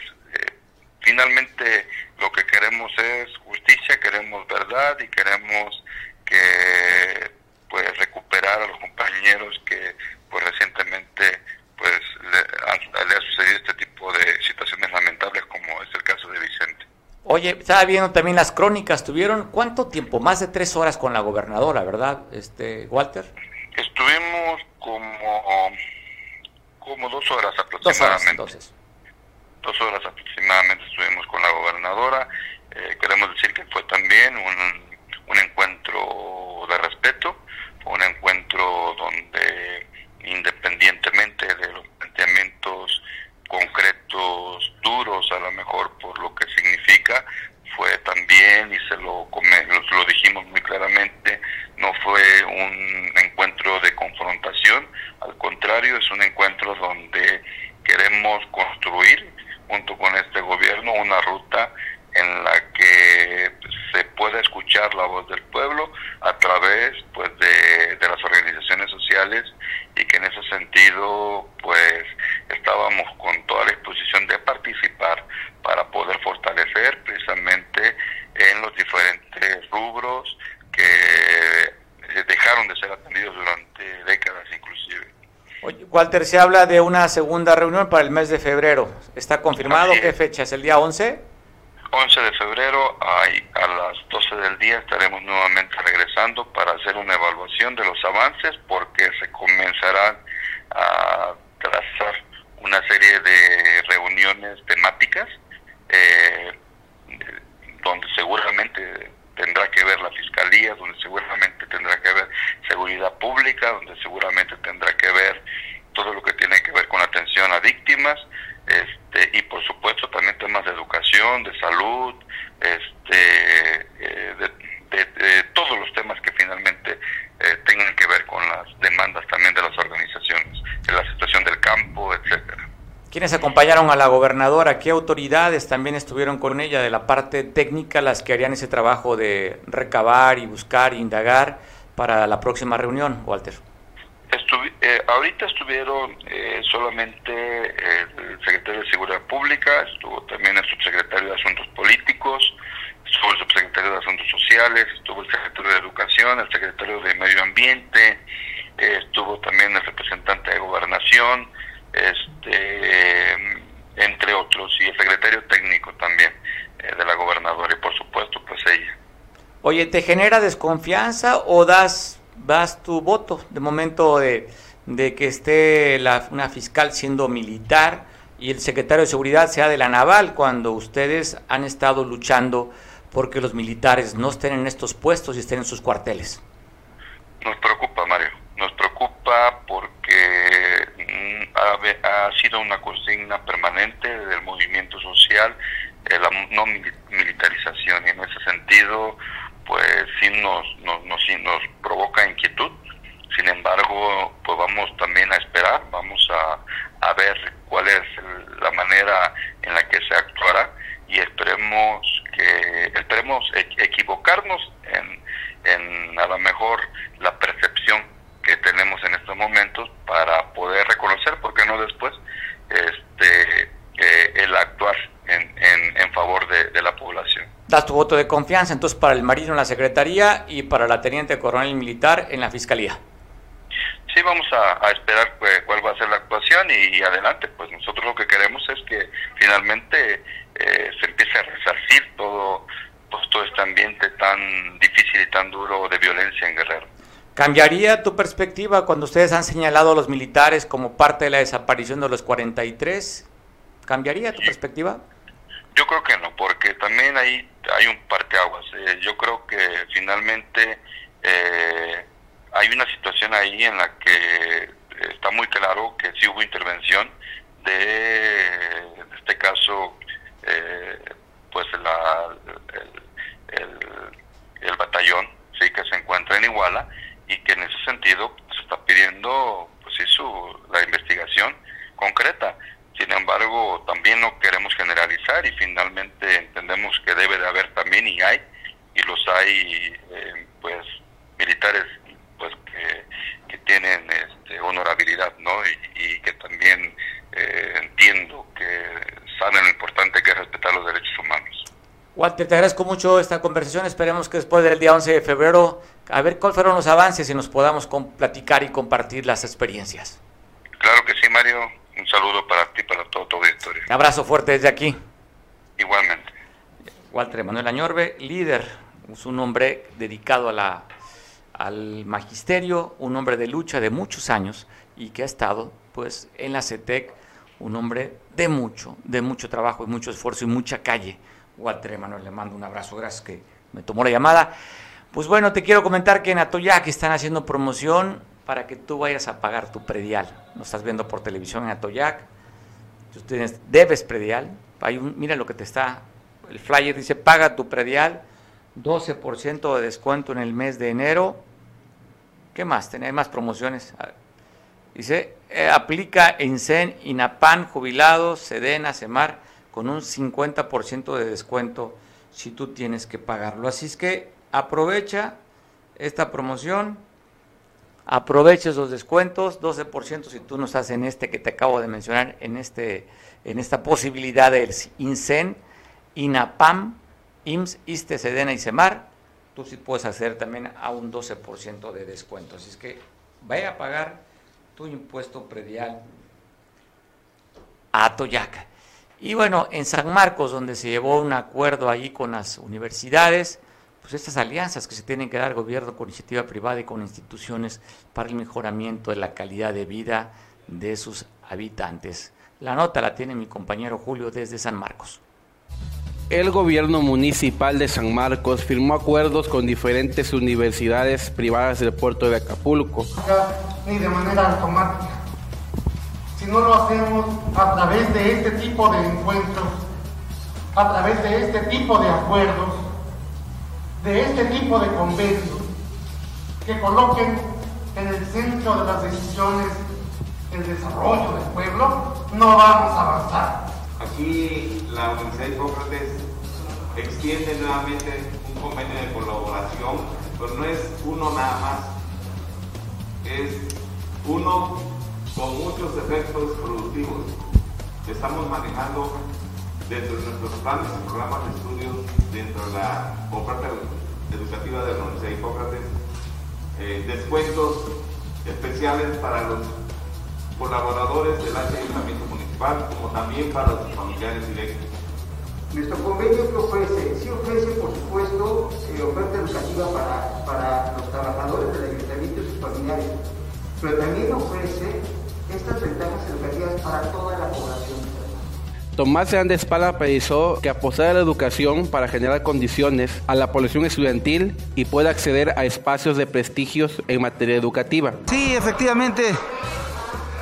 finalmente lo que queremos es justicia queremos verdad y queremos que pues recuperar a los compañeros que pues recientemente pues le ha, le ha, sucedido este tipo de situaciones lamentables como es el caso de Vicente. Oye, estaba viendo también las crónicas, ¿tuvieron cuánto tiempo? Más de tres horas con la gobernadora, ¿verdad, este Walter? Estuvimos como, como dos horas aproximadamente. Dos horas, entonces. Dos horas aproximadamente estuvimos con la gobernadora. Eh, queremos decir que fue también un, un encuentro de respeto, fue un encuentro donde independientemente de los planteamientos concretos, duros a lo mejor por lo que significa, fue también, y se lo, lo dijimos muy claramente, no fue un encuentro de confrontación, al contrario, es un encuentro donde queremos construir junto con este gobierno una ruta en la que se pueda escuchar la voz del pueblo a través pues de, de, las organizaciones sociales y que en ese sentido pues estábamos con toda la disposición de participar para poder fortalecer precisamente en los diferentes rubros que dejaron de ser atendidos durante décadas inclusive. Oye, Walter, se habla de una segunda reunión para el mes de febrero. ¿Está confirmado? ¿Qué fecha? ¿Es el día 11? 11 de febrero a las 12 del día estaremos nuevamente regresando para hacer una evaluación de los avances porque se comenzarán a trazar una serie de reuniones temáticas eh, donde seguramente tendrá que ver la fiscalía, donde seguramente tendrá que ver seguridad pública, donde seguramente tendrá que ver todo lo que tiene que ver con atención a víctimas, este, y por supuesto también temas de educación, de salud, este, eh, de, de, todos los temas que finalmente eh, tengan que ver con las demandas también de las organizaciones, de la situación del campo, etcétera. ¿Quiénes acompañaron a la gobernadora? ¿Qué autoridades también estuvieron con ella de la parte técnica, las que harían ese trabajo de recabar y buscar, indagar para la próxima reunión, Walter? Estuvi eh, ahorita estuvieron eh, solamente el secretario de Seguridad Pública, estuvo también el subsecretario de Asuntos Políticos, estuvo el subsecretario de Asuntos Sociales, estuvo el secretario de Educación, el secretario de Medio Ambiente, eh, estuvo también el representante de Gobernación, este, entre otros, y el secretario técnico también eh, de la gobernadora, y por supuesto, pues ella. Oye, ¿te genera desconfianza o das das tu voto de momento de, de que esté la, una fiscal siendo militar y el secretario de seguridad sea de la naval cuando ustedes han estado luchando porque los militares no estén en estos puestos y estén en sus cuarteles? Nos preocupa, Mario. Nos preocupa porque ha, ha, sido una consigna permanente del movimiento social eh, la no militarización y en ese sentido pues sí nos, nos, nos, nos provoca inquietud. Sin embargo, pues vamos también a esperar, vamos a, a ver cuál es la manera en la que se actuará y esperemos que esperemos enfocarnos en, en a lo mejor la percepción que tenemos en estos momentos para poder reconocer, porque no después, este, eh, el actuar en, en, favor de, la población. Das tu voto de confianza entonces para el marino en la Secretaría y para la teniente coronel militar en la Fiscalía. Sí, vamos a, esperar cuál va a ser la actuación y, adelante. Pues nosotros lo que queremos es que finalmente eh, se empiece a resarcir todo, pues, todo este ambiente tan difícil y tan duro de violencia en Guerrero. ¿Cambiaría tu perspectiva cuando ustedes han señalado a los militares como parte de la desaparición de los 43? ¿Cambiaría tu perspectiva? Yo creo que no, porque también ahí hay un parteaguas. Eh, yo creo que finalmente eh, hay una situación ahí en la que está muy claro que sí hubo intervención de, en este caso, eh, pues la, el, el, batallón sí que se encuentra en Iguala y que en ese sentido se está pidiendo pues sí la investigación concreta. Sin embargo también no queremos generalizar y finalmente entendemos que debe de haber también y hay y los hay eh, pues militares pues que, tienen este, honorabilidad no y, que también eh, entiendo que saben lo importante que es respetar los derechos humanos. Walter, te agradezco mucho esta conversación. Esperemos que después del día 11 de febrero, a ver cuáles fueron los avances y nos podamos platicar y compartir las experiencias. Claro que sí, Mario. Un saludo para ti, para todo tu auditorio. Un abrazo fuerte desde aquí. Igualmente. Walter Manuel Añorbe, líder, es un hombre dedicado a la, al magisterio, un hombre de lucha de muchos años y que ha estado pues en la CETEC, un hombre de mucho, de mucho trabajo y mucho esfuerzo y mucha calle Walter Emanuel, le mando un abrazo, gracias que me tomó la llamada. Pues bueno, te quiero comentar que en Atoyac están haciendo promoción para que tú vayas a pagar tu predial. Nos estás viendo por televisión en Atoyac. Tú tienes, debes predial. Mira lo que te está. El flyer dice: paga tu predial, 12% de descuento en el mes de enero. ¿Qué más? Tener más promociones. Dice: eh, aplica en CEN, INAPAN, jubilados, SEDENA, SEMAR con un 50% de descuento si tú tienes que pagarlo. Así es que aprovecha esta promoción, aprovecha esos descuentos, 12% si tú no estás en este que te acabo de mencionar, en, este, en esta posibilidad del INSEN, INAPAM, IMSS, ISTE, SEDENA y SEMAR, tú sí puedes hacer también a un 12% de descuento. Así es que vaya a pagar tu impuesto predial a Toyaca. Y bueno, en San Marcos, donde se llevó un acuerdo ahí con las universidades, pues estas alianzas que se tienen que dar gobierno con iniciativa privada y con instituciones para el mejoramiento de la calidad de vida de sus habitantes. La nota la tiene mi compañero Julio desde San Marcos. El gobierno municipal de San Marcos firmó acuerdos con diferentes universidades privadas del puerto de Acapulco. Ni de manera automática si no lo hacemos a través de este tipo de encuentros, a través de este tipo de acuerdos, de este tipo de convenios, que coloquen en el centro de las decisiones el desarrollo del pueblo, no vamos a avanzar. Aquí la Universidad de Hipócrates extiende nuevamente un convenio de colaboración, pero no es uno nada más, es uno con muchos efectos productivos estamos manejando dentro de nuestros planes y programas de estudios dentro de la oferta educativa de la Universidad Hipócrates, eh, descuentos especiales para los colaboradores del ayuntamiento municipal, como también para los familiares directos. Nuestro convenio que ofrece, sí ofrece por supuesto eh, oferta educativa para, para los trabajadores del ayuntamiento y sus familiares, pero también ofrece estas ventajas educativas para toda la población. Tomás Hernández Espalda precisó que apostar a la educación para generar condiciones a la población estudiantil y pueda acceder a espacios de prestigios en materia educativa. Sí, efectivamente,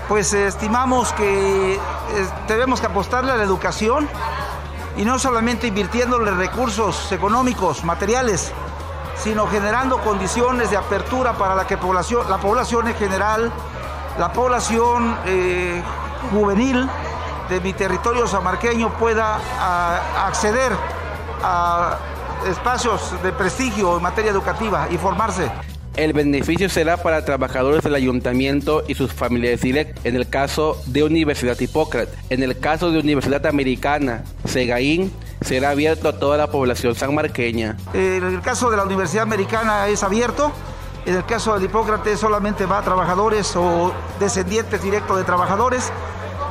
pues estimamos que eh, debemos que apostarle a la educación y no solamente invirtiéndole recursos económicos, materiales, sino generando condiciones de apertura para la que población, la población en general la población eh, juvenil de mi territorio samarqueño pueda acceder a espacios de prestigio en materia educativa y formarse. El beneficio será para trabajadores del ayuntamiento y sus familiares directos, en el caso de Universidad Hipócrates. En el caso de Universidad Americana, Segaín, será abierto a toda la población sanmarqueña. En el caso de la Universidad Americana es abierto. En el caso del Hipócrates solamente va a trabajadores o descendientes directos de trabajadores.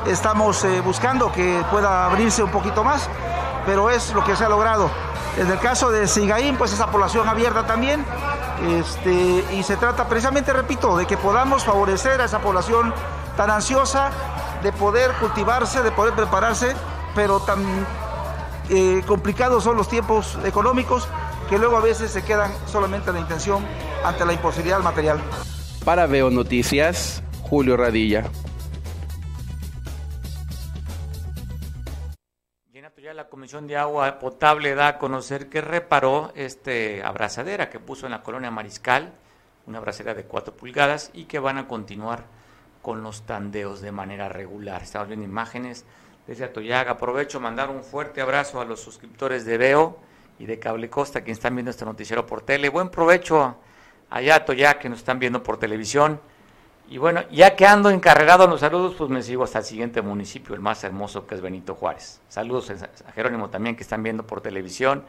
Estamos eh, buscando que pueda abrirse un poquito más, pero es lo que se ha logrado. En el caso de Sigaín, pues esa población abierta también. Este, y se trata precisamente, repito, de que podamos favorecer a esa población tan ansiosa de poder cultivarse, de poder prepararse, pero tan eh, complicados son los tiempos económicos que luego a veces se quedan solamente en la intención ante la imposibilidad material. Para Veo Noticias, Julio Radilla. La Comisión de Agua Potable da a conocer que reparó este abrazadera que puso en la colonia Mariscal, una abrazadera de 4 pulgadas, y que van a continuar con los tandeos de manera regular. Estamos viendo imágenes desde Atoyaga. Aprovecho mandar un fuerte abrazo a los suscriptores de Veo y de Cable Costa que están viendo este noticiero por tele. Buen provecho allá a Atoyaga que nos están viendo por televisión. Y bueno, ya que ando encarregado en los saludos, pues me sigo hasta el siguiente municipio, el más hermoso que es Benito Juárez. Saludos a Jerónimo también que están viendo por televisión.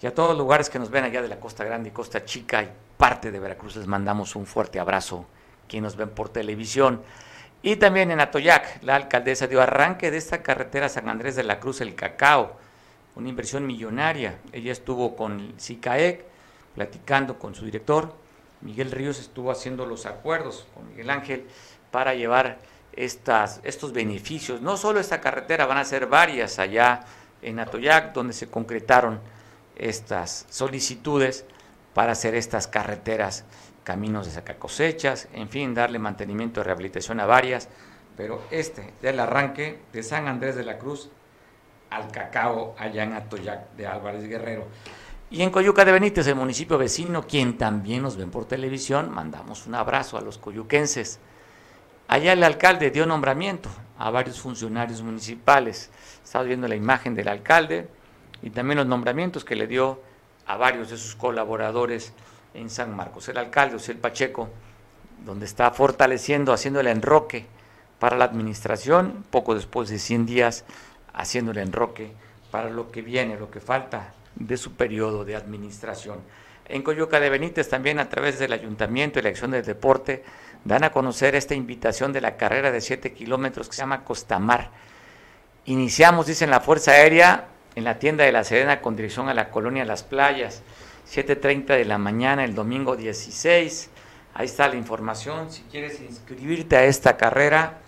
Y a todos los lugares que nos ven allá de la Costa Grande y Costa Chica y parte de Veracruz les mandamos un fuerte abrazo, quienes nos ven por televisión. Y también en Atoyac, la alcaldesa dio arranque de esta carretera San Andrés de la Cruz, el Cacao, una inversión millonaria. Ella estuvo con SICAEC, platicando con su director, Miguel Ríos estuvo haciendo los acuerdos con Miguel Ángel para llevar estas, estos beneficios. No solo esta carretera, van a ser varias allá en Atoyac, donde se concretaron estas solicitudes para hacer estas carreteras, caminos de saca cosechas, en fin, darle mantenimiento y rehabilitación a varias. Pero este del arranque de San Andrés de la Cruz al Cacao, allá en Atoyac de Álvarez Guerrero. Y en Coyuca de Benítez, el municipio vecino, quien también nos ven por televisión, mandamos un abrazo a los coyuquenses. Allá el alcalde dio nombramiento a varios funcionarios municipales. Estamos viendo la imagen del alcalde y también los nombramientos que le dio a varios de sus colaboradores en San Marcos. El alcalde, José Pacheco, donde está fortaleciendo, haciendo el enroque para la administración, poco después de 100 días, haciendo el enroque para lo que viene, lo que falta de su periodo de administración. En Coyuca de Benítez también a través del Ayuntamiento y la Acción del Deporte dan a conocer esta invitación de la carrera de 7 kilómetros que se llama Costamar. Iniciamos, dicen la Fuerza Aérea, en la tienda de la Serena con dirección a la colonia Las Playas, 7.30 de la mañana el domingo 16. Ahí está la información. Si quieres inscribirte a esta carrera,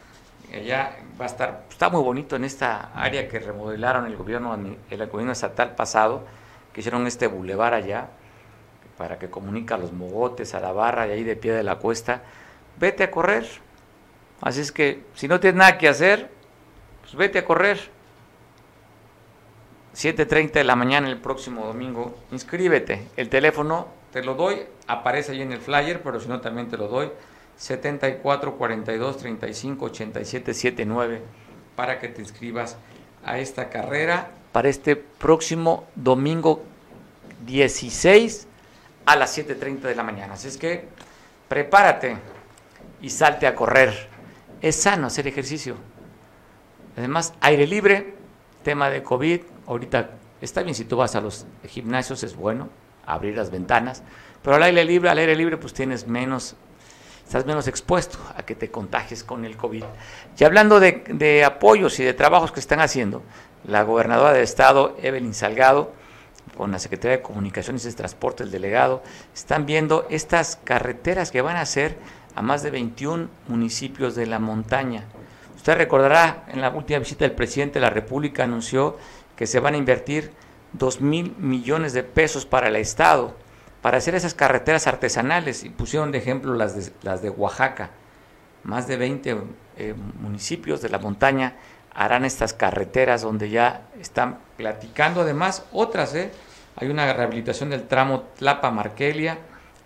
allá va a estar, está muy bonito en esta área que remodelaron el gobierno, el gobierno estatal pasado, que hicieron este bulevar allá, para que comunica a los mogotes, a la barra y ahí de pie de la cuesta, vete a correr. Así es que si no tienes nada que hacer, pues vete a correr. 7.30 de la mañana el próximo domingo, inscríbete. El teléfono te lo doy, aparece ahí en el flyer, pero si no también te lo doy. 74 42 35 87 79 para que te inscribas a esta carrera para este próximo domingo 16 a las 7.30 de la mañana. Así es que prepárate y salte a correr. Es sano hacer ejercicio. Además, aire libre, tema de COVID, ahorita está bien si tú vas a los gimnasios, es bueno abrir las ventanas, pero al aire libre, al aire libre pues tienes menos estás menos expuesto a que te contagies con el COVID. Y hablando de, apoyos y de trabajos que están haciendo, la gobernadora del estado, Evelyn Salgado, con la Secretaría de Comunicaciones y Transporte, el delegado, están viendo estas carreteras que van a hacer a más de 21 municipios de la montaña. Usted recordará, en la última visita del presidente de la República anunció que se van a invertir 2 mil millones de pesos para el Estado para hacer esas carreteras artesanales y pusieron de ejemplo las de, las de Oaxaca. Más de 20 eh, municipios de la montaña harán estas carreteras donde ya están platicando además otras. ¿eh? Hay una rehabilitación del tramo Tlapa-Markelia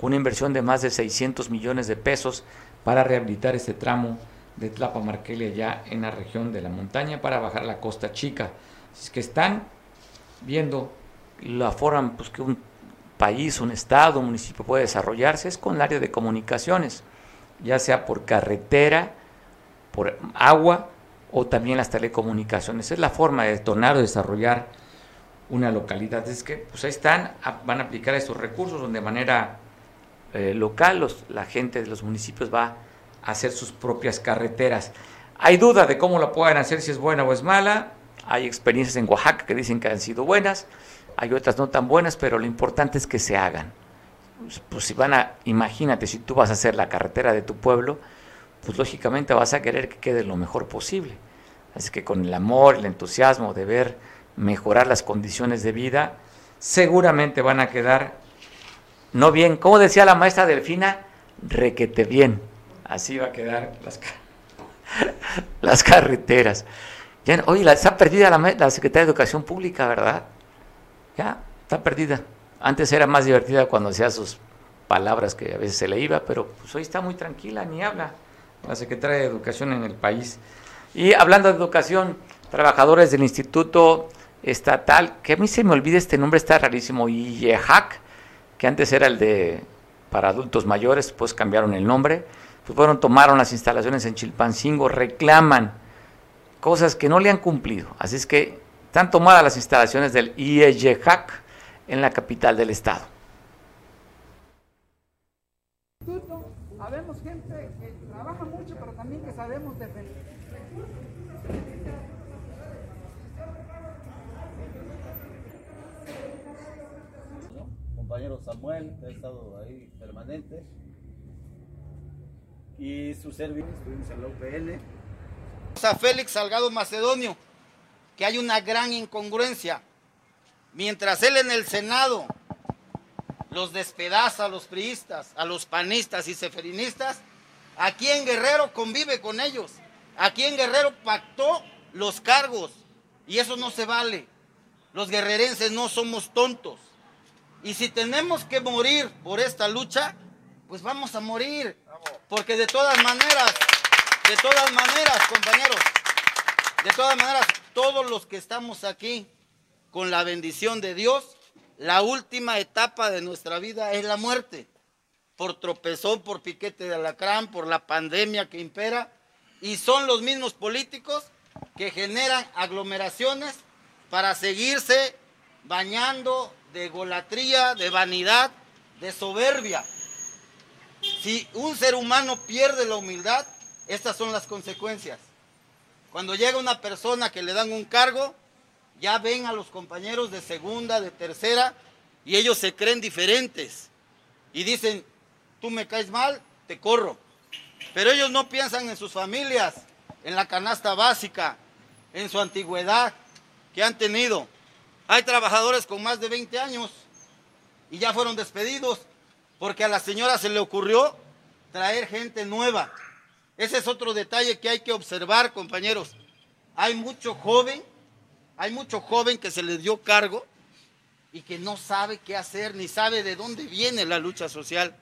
con una inversión de más de 600 millones de pesos para rehabilitar este tramo de Tlapa-Markelia ya en la región de la montaña para bajar la costa chica. Es que están viendo la forma pues, que un país, un estado, un municipio puede desarrollarse es con el área de comunicaciones, ya sea por carretera, por agua o también las telecomunicaciones. Es la forma de detonar o desarrollar una localidad. Es que pues ahí están, van a aplicar estos recursos de manera eh, local los, la gente de los municipios va a hacer sus propias carreteras. Hay duda de cómo lo pueden hacer, si es buena o es mala. Hay experiencias en Oaxaca que dicen que han sido buenas, hay otras no tan buenas, pero lo importante es que se hagan. Pues, si van a, imagínate, si tú vas a hacer la carretera de tu pueblo, pues lógicamente vas a querer que quede lo mejor posible. Así que con el amor, el entusiasmo de ver mejorar las condiciones de vida, seguramente van a quedar no bien, como decía la maestra Delfina, requete bien. Así va a quedar las, las carreteras. Oye, está perdida la, la Secretaría de Educación Pública, ¿verdad? Ya, está perdida. Antes era más divertida cuando hacía sus palabras que a veces se le iba, pero pues hoy está muy tranquila, ni habla la Secretaría de Educación en el país. Y hablando de educación, trabajadores del Instituto Estatal, que a mí se me olvida este nombre, está rarísimo, IEHAC, que antes era el de para adultos mayores, pues cambiaron el nombre, pues fueron, tomaron las instalaciones en Chilpancingo, reclaman cosas que no le han cumplido. Así es que están tomadas las instalaciones del IEJAC en la capital del estado. Habemos gente que trabaja mucho, pero también que sabemos defender compañero Samuel, que ha estado ahí permanente, y su estuvimos en la UPN. A Félix Salgado Macedonio, que hay una gran incongruencia. Mientras él en el Senado los despedaza a los priistas, a los panistas y seferinistas, aquí en Guerrero convive con ellos. Aquí en Guerrero pactó los cargos y eso no se vale. Los guerrerenses no somos tontos. Y si tenemos que morir por esta lucha, pues vamos a morir. Porque de todas maneras, de todas maneras, compañeros, de todas maneras, todos los que estamos aquí con la bendición de Dios, la última etapa de nuestra vida es la muerte. Por tropezón, por piquete de alacrán, por la pandemia que impera. Y son los mismos políticos que generan aglomeraciones para seguirse bañando de golatría, de vanidad, de soberbia. Si un ser humano pierde la humildad, estas son las consecuencias. Cuando llega una persona que le dan un cargo, ya ven a los compañeros de segunda, de tercera, y ellos se creen diferentes. Y dicen, tú me caes mal, te corro. Pero ellos no piensan en sus familias, en la canasta básica, en su antigüedad que han tenido. Hay trabajadores con más de 20 años y ya fueron despedidos porque a la señora se le ocurrió traer gente nueva. Ese es otro detalle que hay que observar, compañeros. Hay mucho joven, hay mucho joven que se le dio cargo y que no sabe qué hacer ni sabe de dónde viene la lucha social.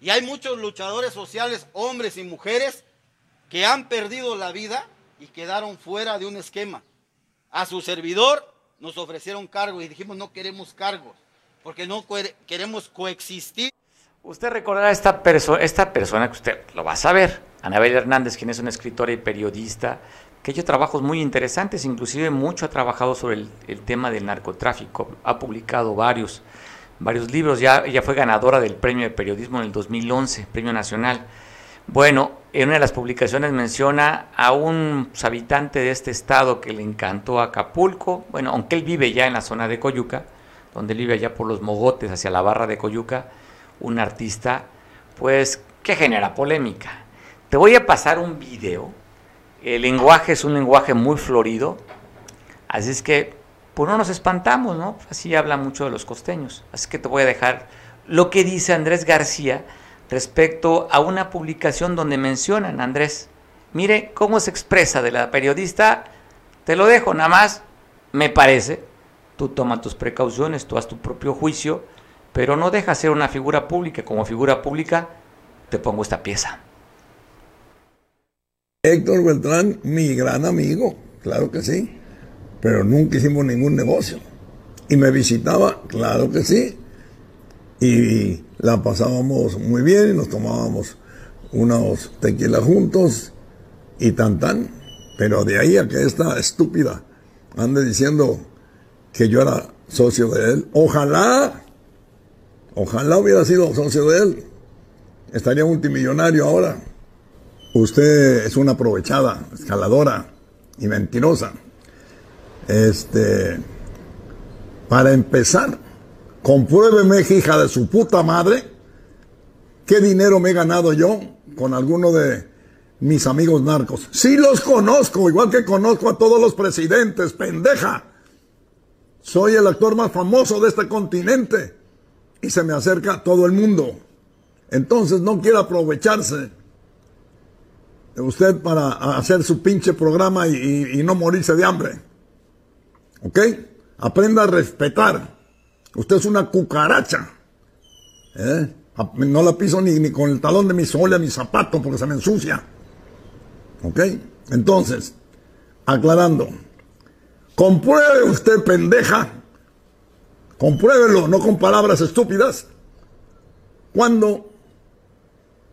Y hay muchos luchadores sociales, hombres y mujeres, que han perdido la vida y quedaron fuera de un esquema. A su servidor nos ofrecieron cargo y dijimos no queremos cargos, porque no queremos coexistir. Usted recordará esta, esta persona que usted lo va a saber, Anabel Hernández, quien es una escritora y periodista, que ha hecho trabajos muy interesantes, inclusive mucho ha trabajado sobre el, tema del narcotráfico, ha publicado varios, varios libros, ya ella fue ganadora del premio de periodismo en el 2011, premio nacional. Bueno, en una de las publicaciones menciona a un habitante de este estado que le encantó Acapulco, bueno, aunque él vive ya en la zona de Coyuca, donde vive allá por los mogotes hacia la barra de Coyuca, un artista, pues, que genera polémica. Te voy a pasar un video, el lenguaje es un lenguaje muy florido, así es que, pues no nos espantamos, ¿no? Así habla mucho de los costeños, así que te voy a dejar lo que dice Andrés García, respecto a una publicación donde mencionan, Andrés, mire cómo se expresa de la periodista, te lo dejo nada más, me parece, tú toma tus precauciones, tú haz tu propio juicio, pero no deja ser una figura pública, como figura pública te pongo esta pieza. Héctor Beltrán, mi gran amigo, claro que sí, pero nunca hicimos ningún negocio. Y me visitaba, claro que sí. Y la pasábamos muy bien y nos tomábamos unos tequilas juntos y tan tan. Pero de ahí a que esta estúpida ande diciendo que yo era socio de él, ojalá, ojalá hubiera sido socio de él. Estaría multimillonario ahora. Usted es una aprovechada, escaladora y mentirosa. Este, para empezar, compruébeme, hija de su puta madre, qué dinero me he ganado yo con alguno de mis amigos narcos. Sí los conozco, igual que conozco a todos los presidentes, pendeja. Soy el actor más famoso de este continente y se me acerca todo el mundo. Entonces no quiere aprovecharse usted para hacer su pinche programa y, no morirse de hambre. ¿Ok? Aprenda a respetar. Usted es una cucaracha. ¿Eh? No la piso ni, con el talón de mi a mi zapato porque se me ensucia. ¿Ok? Entonces, aclarando. Compruebe usted, pendeja. Compruébelo, no con palabras estúpidas. Cuando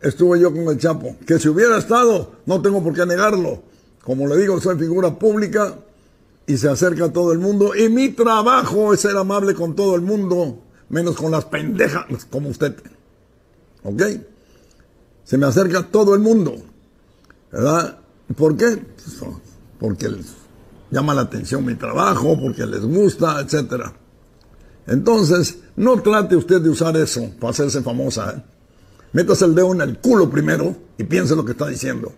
estuve yo con el Chapo. Que si hubiera estado, no tengo por qué negarlo. Como le digo, soy figura pública y se acerca a todo el mundo. Y mi trabajo es ser amable con todo el mundo, menos con las pendejas como usted. ¿Ok? Se me acerca todo el mundo. ¿Verdad? ¿Por qué? Pues, porque les llama la atención mi trabajo, porque les gusta, etc. Entonces, no trate usted de usar eso para hacerse famosa. ¿eh? Métase el dedo en el culo primero y piense lo que está diciendo.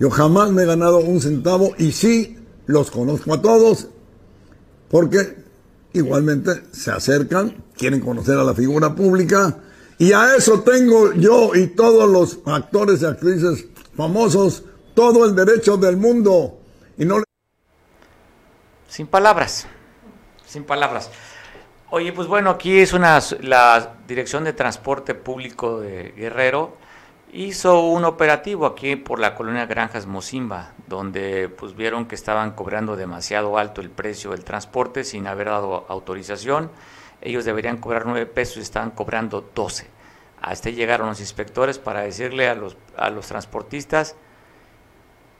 Yo jamás me he ganado un centavo y sí los conozco a todos porque igualmente se acercan, quieren conocer a la figura pública y a eso tengo yo y todos los actores y actrices famosos todo el derecho del mundo y no sin palabras, sin palabras. Oye, pues bueno, aquí es una la Dirección de Transporte Público de Guerrero hizo un operativo aquí por la colonia Granjas Mozimba, donde pues vieron que estaban cobrando demasiado alto el precio del transporte sin haber dado autorización. Ellos deberían cobrar nueve pesos y estaban cobrando 12. Hasta llegaron los inspectores para decirle a los, a los transportistas,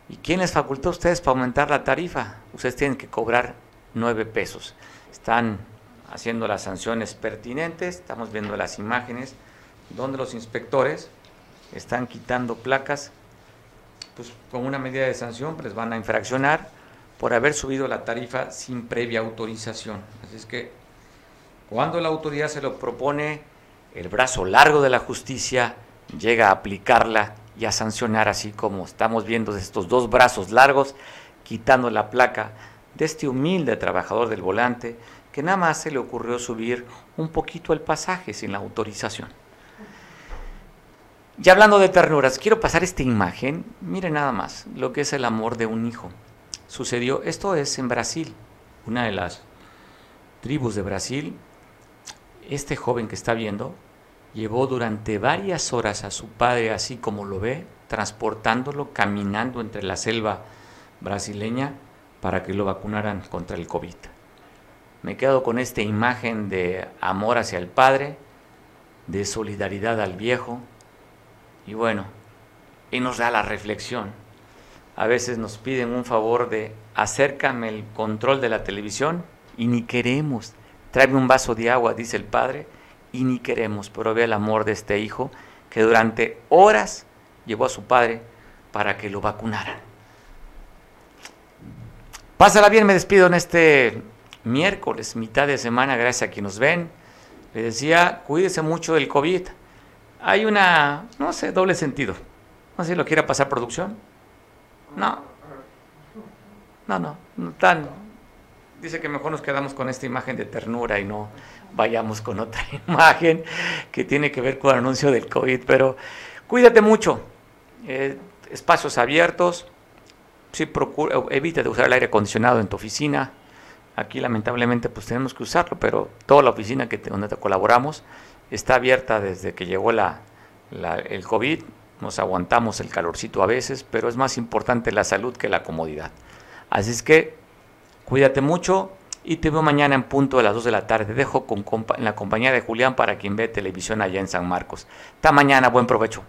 ¿y quién les facultó a ustedes para aumentar la tarifa? Ustedes tienen que cobrar nueve pesos. Están haciendo las sanciones pertinentes. Estamos viendo las imágenes donde los inspectores están quitando placas, pues con una medida de sanción les van a infraccionar por haber subido la tarifa sin previa autorización. Así es que cuando la autoridad se lo propone, el brazo largo de la justicia llega a aplicarla y a sancionar, así como estamos viendo estos dos brazos largos quitando la placa de este humilde trabajador del volante que nada más se le ocurrió subir un poquito el pasaje sin la autorización. Ya hablando de ternuras, quiero pasar esta imagen. Mire nada más lo que es el amor de un hijo. Sucedió, esto es en Brasil, una de las tribus de Brasil. Este joven que está viendo llevó durante varias horas a su padre, así como lo ve, transportándolo, caminando entre la selva brasileña para que lo vacunaran contra el COVID me quedo con esta imagen de amor hacia el Padre, de solidaridad al viejo, y bueno, y nos da la reflexión. A veces nos piden un favor de acércame el control de la televisión y ni queremos. Tráeme un vaso de agua, dice el padre, y ni queremos, pero ve el amor de este hijo que durante horas llevó a su padre para que lo vacunaran. Pásala bien, me despido en este miércoles, mitad de semana, gracias a quienes nos ven. Le decía, cuídese mucho del COVID. Hay una, no sé, doble sentido. No sé si lo quiera pasar producción. No. No, no. tan. Dice que mejor nos quedamos con esta imagen de ternura y no vayamos con otra imagen que tiene que ver con el anuncio del COVID. Pero cuídate mucho. Eh, espacios abiertos. Sí, procura, evita de usar el aire acondicionado en tu oficina Aquí lamentablemente pues tenemos que usarlo, pero toda la oficina que donde colaboramos está abierta desde que llegó el COVID. Nos aguantamos el calorcito a veces, pero es más importante la salud que la comodidad. Así es que cuídate mucho, y te veo mañana en punto de las 2 de la tarde. Te dejo con, en la compañía de Julián para quien ve televisión allá en San Marcos. Hasta mañana, buen provecho.